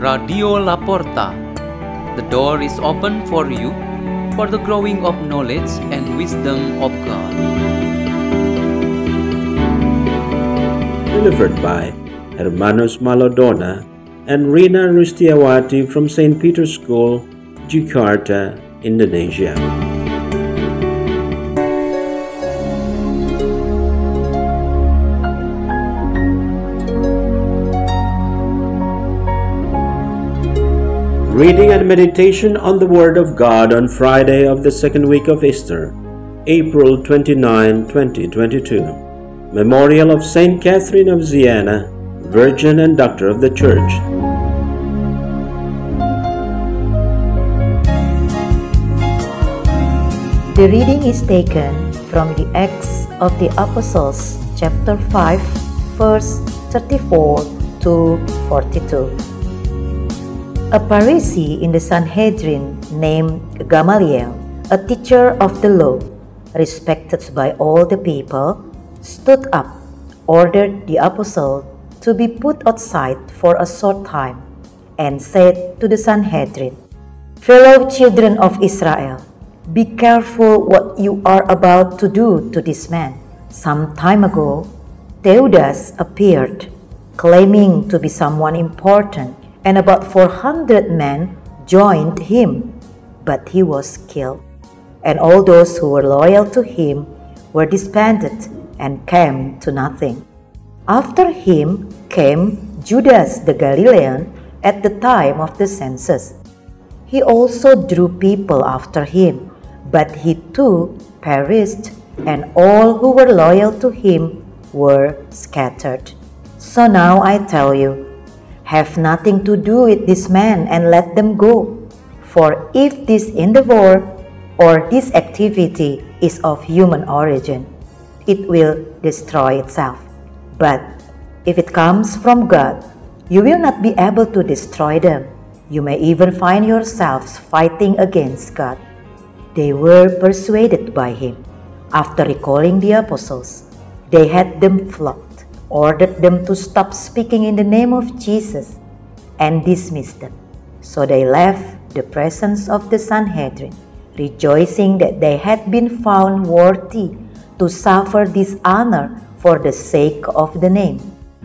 Radio Laporta. The door is open for you for the growing of knowledge and wisdom of God. Delivered by Hermanus Malo Dona and Rina Rustiyawati from St. Peter's School, Jakarta, Indonesia. Reading and meditation on the Word of God on Friday of the second week of Easter, April 29, 2022. Memorial of Saint Catherine of Siena, Virgin and Doctor of the Church. The reading is taken from the Acts of the Apostles, chapter 5, verse 34 to 42. A Pharisee in the Sanhedrin named Gamaliel, a teacher of the law, respected by all the people, stood up, ordered the apostle to be put outside for a short time, and said to the Sanhedrin, Fellow children of Israel, be careful what you are about to do to this man. Some time ago, Theudas appeared, claiming to be someone important, and about 400 men joined him, but he was killed. And all those who were loyal to him were disbanded and came to nothing. After him came Judas the Galilean at the time of the census. He also drew people after him but he too perished, and all who were loyal to him were scattered. So now I tell you, have nothing to do with this man and let them go. For if this endeavor or this activity is of human origin, it will destroy itself. But if it comes from God, you will not be able to destroy them. You may even find yourselves fighting against God. They were persuaded by him. After recalling the apostles, they had them flogged, ordered them to stop speaking in the name of Jesus, and dismissed them. So they left the presence of the Sanhedrin, rejoicing that they had been found worthy to suffer dishonor for the sake of the name.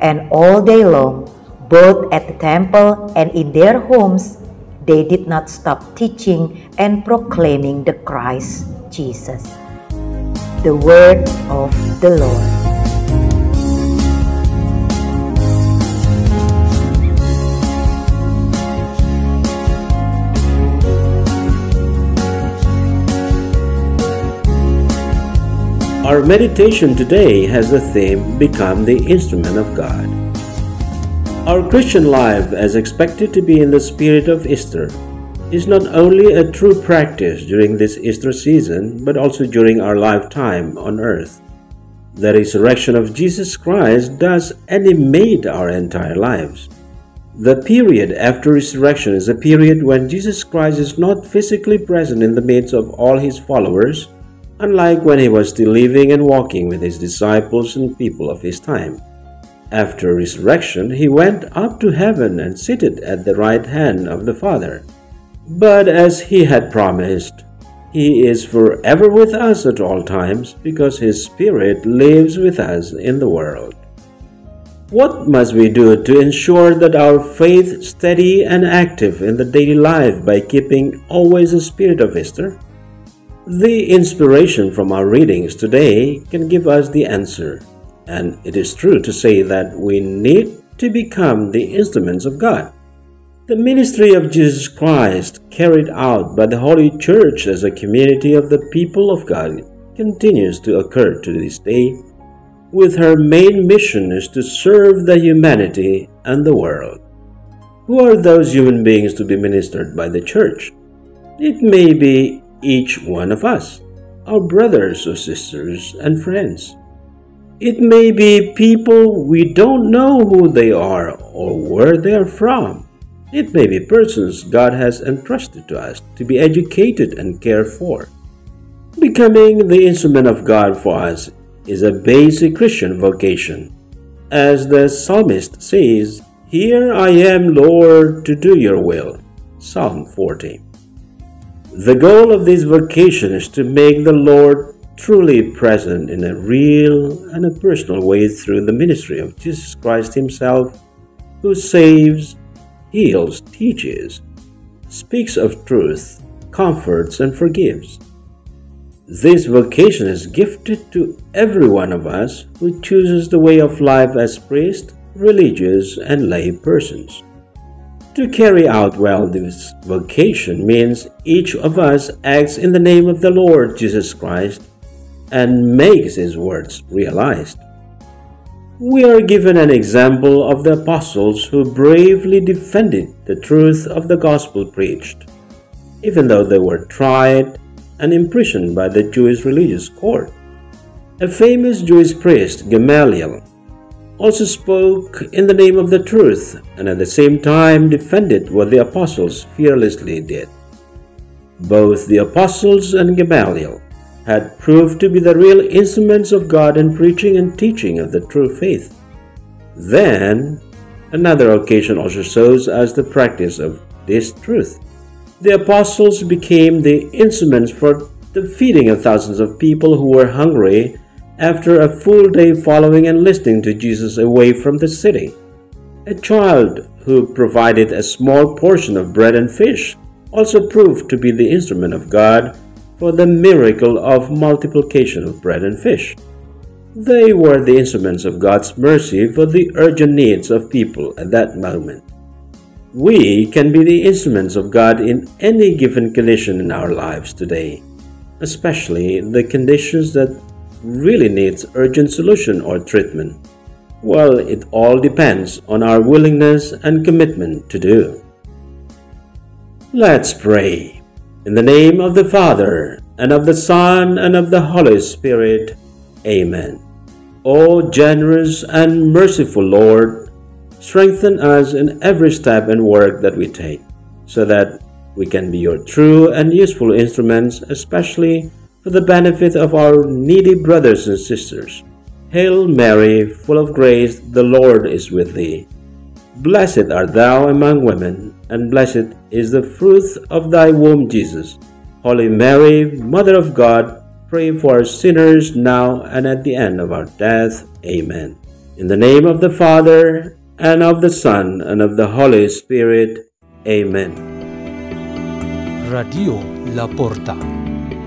And all day long, both at the temple and in their homes, they did not stop teaching and proclaiming the Christ Jesus. The word of the Lord. Our meditation today has the theme Become the Instrument of God. Our Christian life, as expected to be in the spirit of Easter, is not only a true practice during this Easter season, but also during our lifetime on earth. The resurrection of Jesus Christ does animate our entire lives. The period after resurrection is a period when Jesus Christ is not physically present in the midst of all his followers, unlike when he was still living and walking with his disciples and people of his time. After resurrection, he went up to heaven and seated at the right hand of the Father. But as he had promised, he is forever with us at all times because his Spirit lives with us in the world. What must we do to ensure that our faith steady and active in the daily life by keeping always a spirit of Easter? The inspiration from our readings today can give us the answer. And it is true to say that we need to become the instruments of God. The ministry of Jesus Christ, carried out by the Holy Church as a community of the people of God, continues to occur to this day, with her main mission is to serve the humanity and the world. Who are those human beings to be ministered by the Church? It may be each one of us, our brothers or sisters and friends. It may be people we don't know who they are or where they are from. It may be persons God has entrusted to us to be educated and cared for. Becoming the instrument of God for us is a basic Christian vocation. As the psalmist says, Here I am, Lord, to do your will. Psalm 40. The goal of this vocation is to make the Lord truly present in a real and a personal way through the ministry of Jesus Christ Himself, who saves, heals, teaches, speaks of truth, comforts, and forgives. This vocation is gifted to every one of us who chooses the way of life as priest, religious, and lay persons. To carry out well this vocation means each of us acts in the name of the Lord Jesus Christ and makes his words realized. We are given an example of the apostles who bravely defended the truth of the gospel preached, even though they were tried and imprisoned by the Jewish religious court. A famous Jewish priest, Gamaliel, also spoke in the name of the truth and at the same time defended what the apostles fearlessly did. Both the apostles and Gamaliel had proved to be the real instruments of God in preaching and teaching of the true faith. Then, another occasion also shows us the practice of this truth. The apostles became the instruments for the feeding of thousands of people who were hungry after a full day following and listening to Jesus away from the city. A child who provided a small portion of bread and fish also proved to be the instrument of God for the miracle of multiplication of bread and fish. They were the instruments of God's mercy for the urgent needs of people at that moment. We can be the instruments of God in any given condition in our lives today, especially the conditions that really needs urgent solution or treatment. Well, it all depends on our willingness and commitment to do. Let's pray. In the name of the Father, and of the Son, and of the Holy Spirit. Amen. O generous and merciful Lord, strengthen us in every step and work that we take, so that we can be your true and useful instruments, especially for the benefit of our needy brothers and sisters. Hail Mary, full of grace, the Lord is with thee. Blessed art thou among women, and blessed is the fruit of thy womb, Jesus. Holy Mary, Mother of God, pray for us sinners now and at the end of our death. Amen. In the name of the Father, and of the Son, and of the Holy Spirit. Amen. Radio La Porta.